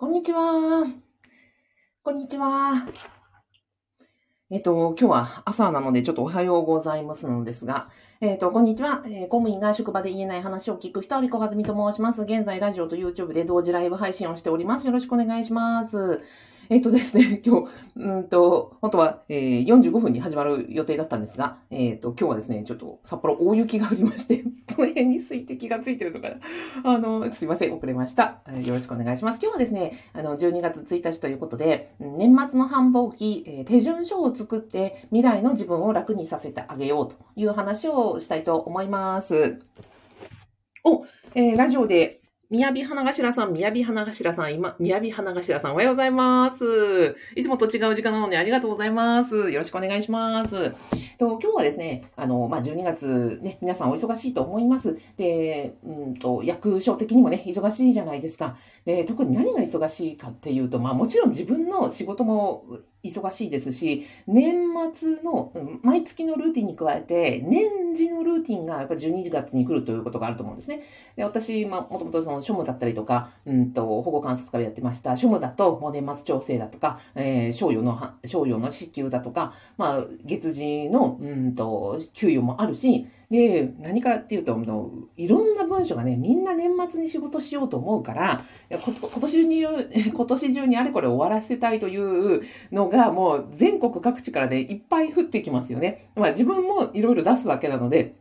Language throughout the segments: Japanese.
こんにちは。こんにちは。えっと、今日は朝なのでちょっとおはようございますのですが、えっと、こんにちは。えー公務員が職場で言えない話を聞く人、リコガズミと申します。現在、ラジオと YouTube で同時ライブ配信をしております。よろしくお願いします。えっとですね、今日、うんと、本当は、えー45分に始まる予定だったんですが、えっと、今日はですね、ちょっと札幌大雪が降りまして、この辺に水滴がついてるとか、あの、すいません、遅れました。よろしくお願いします。今日はですね、あの、12月1日ということで、年末の繁忙期、え手順書を作って未来の自分を楽にさせてあげようという話をしたいと思います。お、えーラジオで、宮城花頭さん、宮城花頭さん、今、宮城花頭さん、おはようございます。いつもと違う時間なのでありがとうございます。よろしくお願いします。と今日はですね、あの、まあ、12月ね、皆さんお忙しいと思います。で、うんと、役所的にもね、忙しいじゃないですか。で、特に何が忙しいかっていうと、まあ、もちろん自分の仕事も忙しいですし、年末の、毎月のルーティンに加えて、年次のルーティンがやっぱり12月に来るということがあると思うんですね。で、私、まあ、もともとその、庶務だったりとか、うんと、保護観察会をやってました。庶務だと、もう年末調整だとか、えー、賞与のは、賞与の支給だとか、まあ、月次の、うんと、給与もあるし、で、何からっていうと、のいろんな文書がね、みんな年末に仕事しようと思うから、今年中に、今年中にあれこれ終わらせたいというのが、もう全国各地からね、いっぱい降ってきますよね。まあ自分もいろいろ出すわけなので、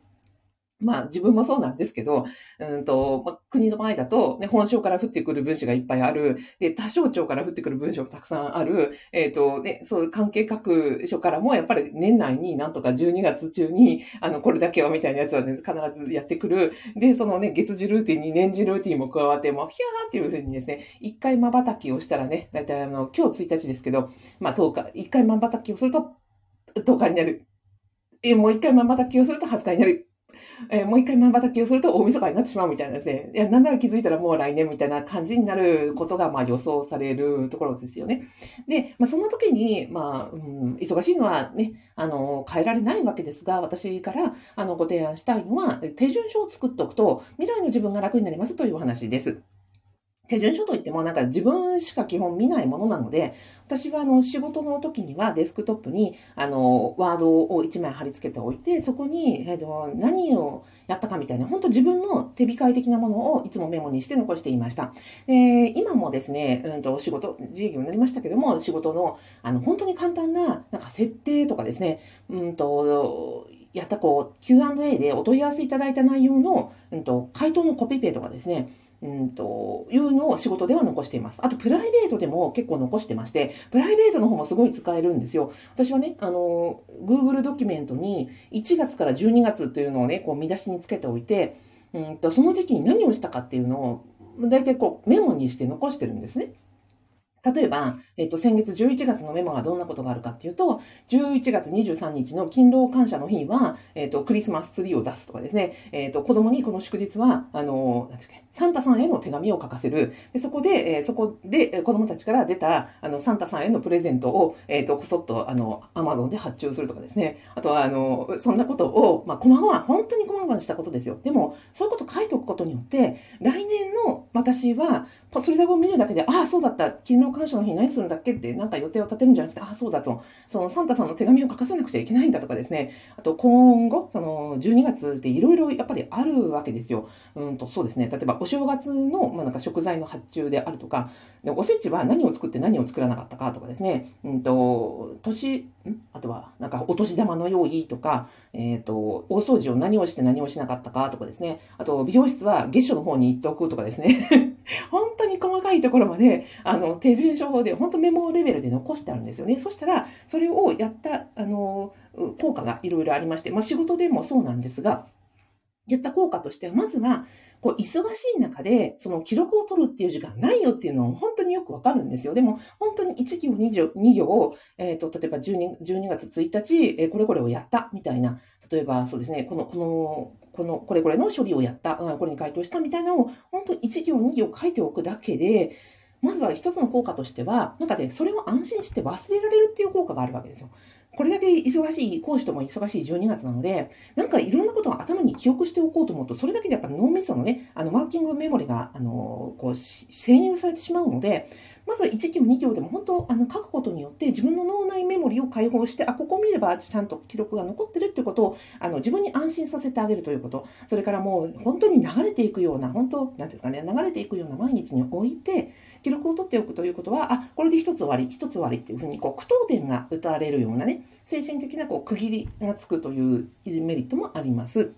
まあ自分もそうなんですけど、うんと、まあ、国の場合だと、ね、本省から降ってくる文書がいっぱいある。で、他省庁から降ってくる文書がたくさんある。えっ、と、ね、そういう関係各所からも、やっぱり年内になんとか12月中に、あの、これだけはみたいなやつはね、必ずやってくる。で、そのね、月次ルーティンに年次ルーティンも加わって、もう、ひゃーっていうふうにですね、一回瞬きをしたらね、だいたいあの、今日1日ですけど、まあ10日、一回瞬きをすると、10日になる。え、もう一回瞬きをすると20日になる。えーもう一回まばたきをすると大晦日になってしまうみたいなですね。いや、なんなら気づいたらもう来年みたいな感じになることが、まあ予想されるところですよね。で、まあそんな時に、まあ、うん、忙しいのはね、あの、変えられないわけですが、私から、あの、ご提案したいのは、手順書を作っておくと、未来の自分が楽になりますというお話です。手順書といっても、なんか自分しか基本見ないものなので、私はあの仕事の時にはデスクトップにあのワードを1枚貼り付けておいて、そこに、えーと何をやったかみたいな、本当自分の手控え的なものをいつもメモにして残していました。で今もですね、うんと仕事、自営業になりましたけども、仕事のあの本当に簡単ななんか設定とかですね、うんとやったこう Q&A でお問い合わせいただいた内容の、うん、と回答のコピペとかですね、うんというのを仕事では残しています。あと、プライベートでも結構残してまして、プライベートの方もすごい使えるんですよ。私はね、あの、Google ドキュメントに1月から12月というのをね、こう見出しにつけておいて、うんとその時期に何をしたかっていうのを、大体こうメモにして残してるんですね。例えば、えっと、先月11月のメモがどんなことがあるかっていうと、11月23日の勤労感謝の日には、えっと、クリスマスツリーを出すとかですね、えっと、子供にこの祝日は、あの、なんていうかサンタさんへの手紙を書かせる。でそこで、えーそこで、子供たちから出た、あの、サンタさんへのプレゼントを、えっと、こそっと、あの、アマゾンで発注するとかですね。あとは、あの、そんなことを、まあ、細々、本当に細々したことですよ。でも、そういうこと書いておくことによって、来年の私は、それだけを見るだけで、ああ、そうだった、勤労感謝の日何するんだっけ？って、なんか予定を立てるんじゃなくて、ああ、そうだと、そのサンタさんの手紙を書かせなくちゃいけないんだとかですね、あと今後、その12月っていろいろやっぱりあるわけですよ。うんと、そうですね、例えばお正月の、まあ、なんか食材の発注であるとか、でおせちは何を作って何を作らなかったかとかですね、うんと、年、あとは、なんかお年玉の用意とか、えっ、と、大掃除を何をして何をしなかったかとかですね、あと美容室は月初の方に行っておくとかですね、本当に細かいところまで、あの、手順書法で、本当メモレベルで残してあるんですよね。そしたら、それをやった、あの、効果がいろいろありまして、まあ仕事でもそうなんですが、やった効果としては、まずは、こう、忙しい中で、その記録を取るっていう時間ないよっていうのは本当によくわかるんですよ。でも、本当に1行、2行、2行、えっ、と、例えば12、12月1日、えーこれこれをやったみたいな、例えばそうですね、この、この、この、これこれの処理をやった、これに回答したみたいなのを、本当1行、2行書いておくだけで、まずは一つの効果としては、なんかね、それを安心して忘れられるっていう効果があるわけですよ。これだけ忙しい、講師とも忙しい12月なので、なんかいろんなことを頭に記憶しておこうと思うと、それだけでやっぱ脳みそのね、あの、ワーキングメモリが、あの、こう、潜入されてしまうので、まず1行2行でも本当あの書くことによって自分の脳内メモリを解放してあここ見ればちゃんと記録が残ってるっていうことをあの自分に安心させてあげるということそれからもう本当に流れていくような本当なんですかね流れていくような毎日に置いて記録を取っておくということはあこれで一つ終わり一つ終わりっていうふうにこう句読点が打たれるようなね精神的なこう区切りがつくというメリットもあります。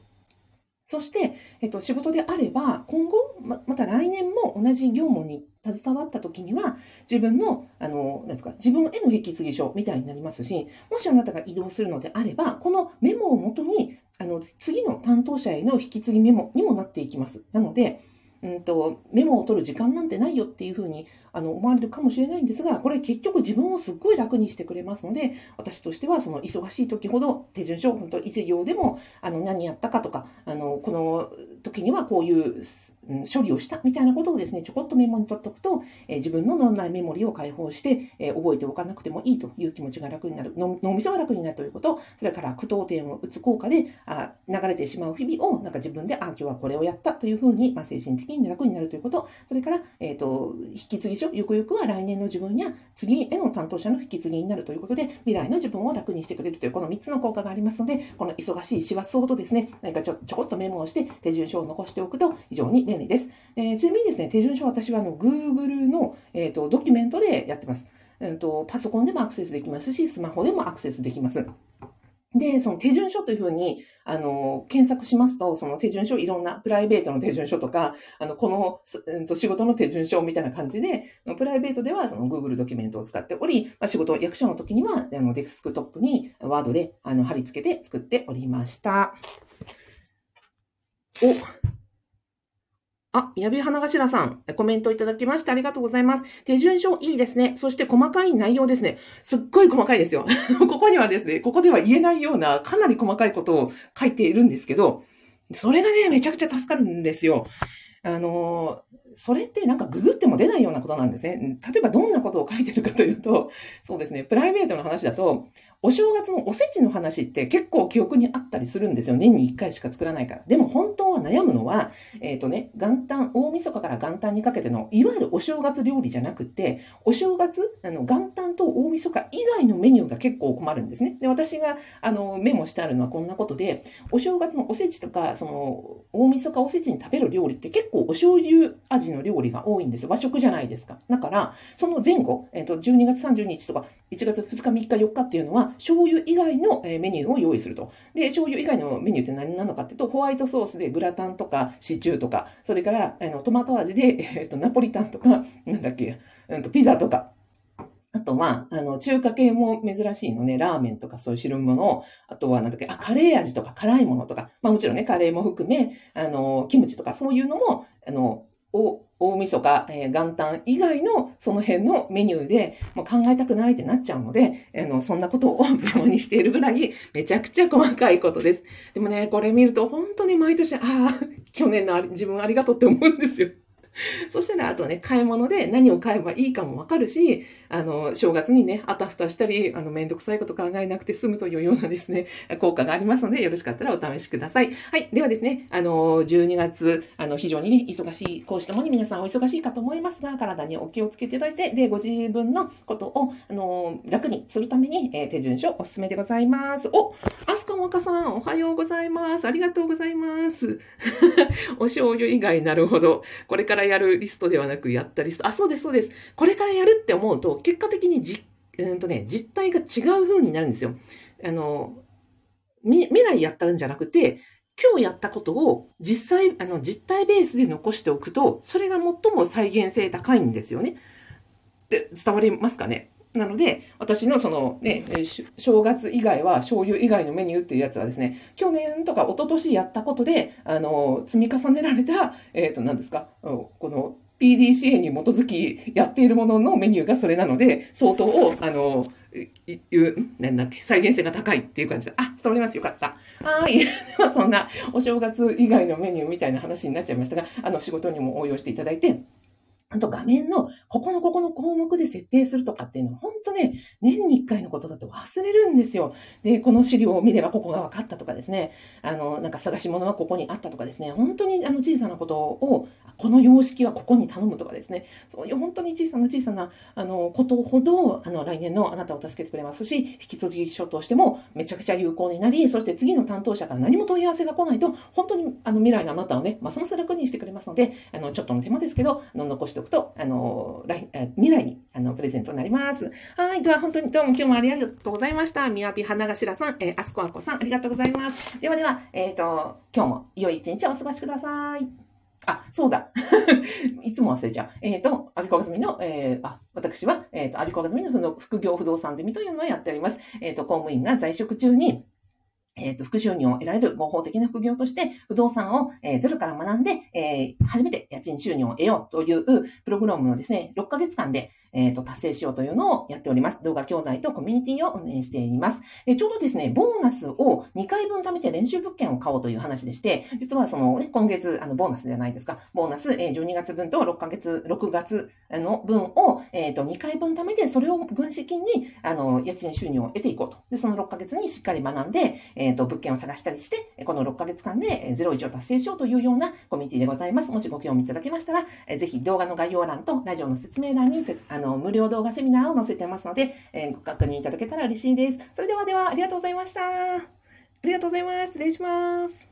そして、えっと、仕事であれば、今後、ままた来年も同じ業務に携わった時には、自分の、あの、なんですか、自分への引き継ぎ書みたいになりますし、もしあなたが移動するのであれば、このメモをもとに、あの、次の担当者への引き継ぎメモにもなっていきます。なので、うんと、メモを取る時間なんてないよっていうふうにあの思われるかもしれないんですが、これ結局自分をすっごい楽にしてくれますので、私としてはその忙しい時ほど手順書、本当一行でもあの何やったかとか、あのこの時にはこういう処理をしたみたいなことをですね、ちょこっとメモに取っておくと、え、自分の脳内メモリを解放して、え、覚えておかなくてもいいという気持ちが楽になる、脳みそが楽になるということ、それから句読点を打つ効果であ流れてしまう日々をなんか自分で、あ、今日はこれをやったというふうに、まあ、精神的に楽になるということ、それから、えーと、引き継ぎ書、ゆくゆくは来年の自分や次への担当者の引き継ぎになるということで、未来の自分を楽にしてくれるというこの3つの効果がありますので、この忙しい師走ほどですね、何かちょちょこっとメモをして手順書を残しておくと非常に利です。えちなみにですね、手順書私はあの Google の、えーと、ドキュメントでやってます、えーと。パソコンでもアクセスできますし、スマホでもアクセスできます。で、その手順書というふうに、あの、検索しますと、その手順書、いろんなプライベートの手順書とか、あの、この、うん、と仕事の手順書みたいな感じで、プライベートではその Google ドキュメントを使っており、まあ、仕事、役所の時には、あの、デスクトップにワードで、あの、貼り付けて作っておりました。お、あ、やび花頭さん、コメントいただきましてありがとうございます。手順書いいですね。そして細かい内容ですね。すっごい細かいですよ。ここにはですね、ここでは言えないようなかなり細かいことを書いているんですけど、それがね、めちゃくちゃ助かるんですよ。あの、それってなんかググっても出ないようなことなんですね。例えばどんなことを書いてるかというと、そうですね、プライベートの話だと、お正月のおせちの話って結構記憶にあったりするんですよ。年に1回しか作らないから。でも本当は悩むのは、えっ、ー、とね、元旦、大晦日から元旦にかけての、いわゆるお正月料理じゃなくて、お正月、あの元旦と大晦日以外のメニューが結構困るんですね。で、私があのメモしてあるのはこんなことで、お正月のおせちとか、その、大晦日おせちに食べる料理って結構お醤油味の料理が多いんですよ。和食じゃないですか。だから、その前後、えっ、ー、と、12月30日とか、1月2日、3日、4日っていうのは、醤油以外のメニューを用意すると。で、醤油以外のメニューって何なのかっていうと、ホワイトソースでグラタンとかシチューとか、それからあのトマト味で、えっと、ナポリタンとか、なんだっけ、うんと、ピザとか、あとは、あの、中華系も珍しいのね、ラーメンとかそういう汁物を、あとは、なんだっけ、あ、カレー味とか辛いものとか、まあもちろんね、カレーも含め、あの、キムチとかそういうのも、あの、お大晦日、えー、元旦以外のその辺のメニューでもう考えたくないってなっちゃうので、あのそんなことをメモにしているぐらいめちゃくちゃ細かいことです。でもね、これ見ると本当に毎年、ああ、去年の自分ありがとうって思うんですよ。そしたら、あとね、買い物で何を買えばいいかもわかるし、あの、正月にね、あたふたしたり、あの、めんどくさいこと考えなくて済むというようなですね、効果がありますので、よろしかったらお試しください。はい。ではですね、あの、12月、あの、非常にね、忙しい、講師ともに皆さんお忙しいかと思いますが、体にお気をつけていただいて、で、ご自分のことを、あの、楽にするために、えー、手順書おすすめでございます。お、アスカモカさん、おはようございます。ありがとうございます。お醤油以外、なるほど。これからやるリストではなく、やったリスト。あ、そうです、そうです。これからやるって思うと、結果的にじ、うんとね、実態が違う風になるんですよ。あの、未来やったんじゃなくて、今日やったことを実際、あの、実体ベースで残しておくと、それが最も再現性高いんですよね。で、伝わりますかね？なので、私のそのね、正月以外は醤油以外のメニューっていうやつはですね、去年とか一昨年やったことで、あの、積み重ねられた、えっ、ー、と、何ですか、この PDCA に基づきやっているもののメニューがそれなので、相当、あの、いう、なんだっけ、再現性が高いっていう感じで、あ、伝わります。よかった。はい。では、そんなお正月以外のメニューみたいな話になっちゃいましたが、あの、仕事にも応用していただいて、あと画面のここのここの項目で設定するとかっていうのは本当ね、年に1回のことだと忘れるんですよ。で、この資料を見ればここが分かったとかですね、あの、なんか探し物はここにあったとかですね、本当にあの小さなことを、この様式はここに頼むとかですね、そういう本当に小さな小さなあのことほど、あの来年のあなたを助けてくれますし、引き継ぎ書としてもめちゃくちゃ有効になり、そして次の担当者から何も問い合わせが来ないと、本当にあの未来のあなたをね、ますます楽にしてくれますので、あのちょっとの手間ですけど、あの残しておくと、あの来未来にあのプレゼントになります。はい。では本当にどうも今日もありがとうございました。みやび花頭さん、えー、あすこあこさん、ありがとうございます。ではでは、えっ、ー、と、今日も良い一日をお過ごしください。あ、そうだ。いつも忘れちゃう。えっ、ー、と、アビコガズミの、えー、あ、私は、えっ、ー、と、アビコガズミの副業不動産ゼミというのをやっております。えっ、ー、と、公務員が在職中に、えっ、ー、と、副収入を得られる合法的な副業として、不動産を、えー、ゼロから学んで、えー、初めて家賃収入を得ようというプログラムのですね、6ヶ月間で、えっ、ー、と、達成しようというのをやっております。動画教材とコミュニティを運営しています。でちょうどですね、ボーナスを2回分貯めて練習物件を買おうという話でして、実はその、ね、今月、あの、ボーナスじゃないですか。ボーナス、えー、12月分と6ヶ月、6月の分を、えっ、ー、と、2回分貯めて、それを分子金に、あの、家賃収入を得ていこうと。で、その6ヶ月にしっかり学んで、えっ、ー、と、物件を探したりして、この6ヶ月間で01を達成しようというようなコミュニティでございます。もしご興味いただけましたら、えー、ぜひ動画の概要欄とラジオの説明欄にあの、無料動画セミナーを載せてますので、えー、ご確認いただけたら嬉しいです。それではでは、ありがとうございました。ありがとうございます。失礼します。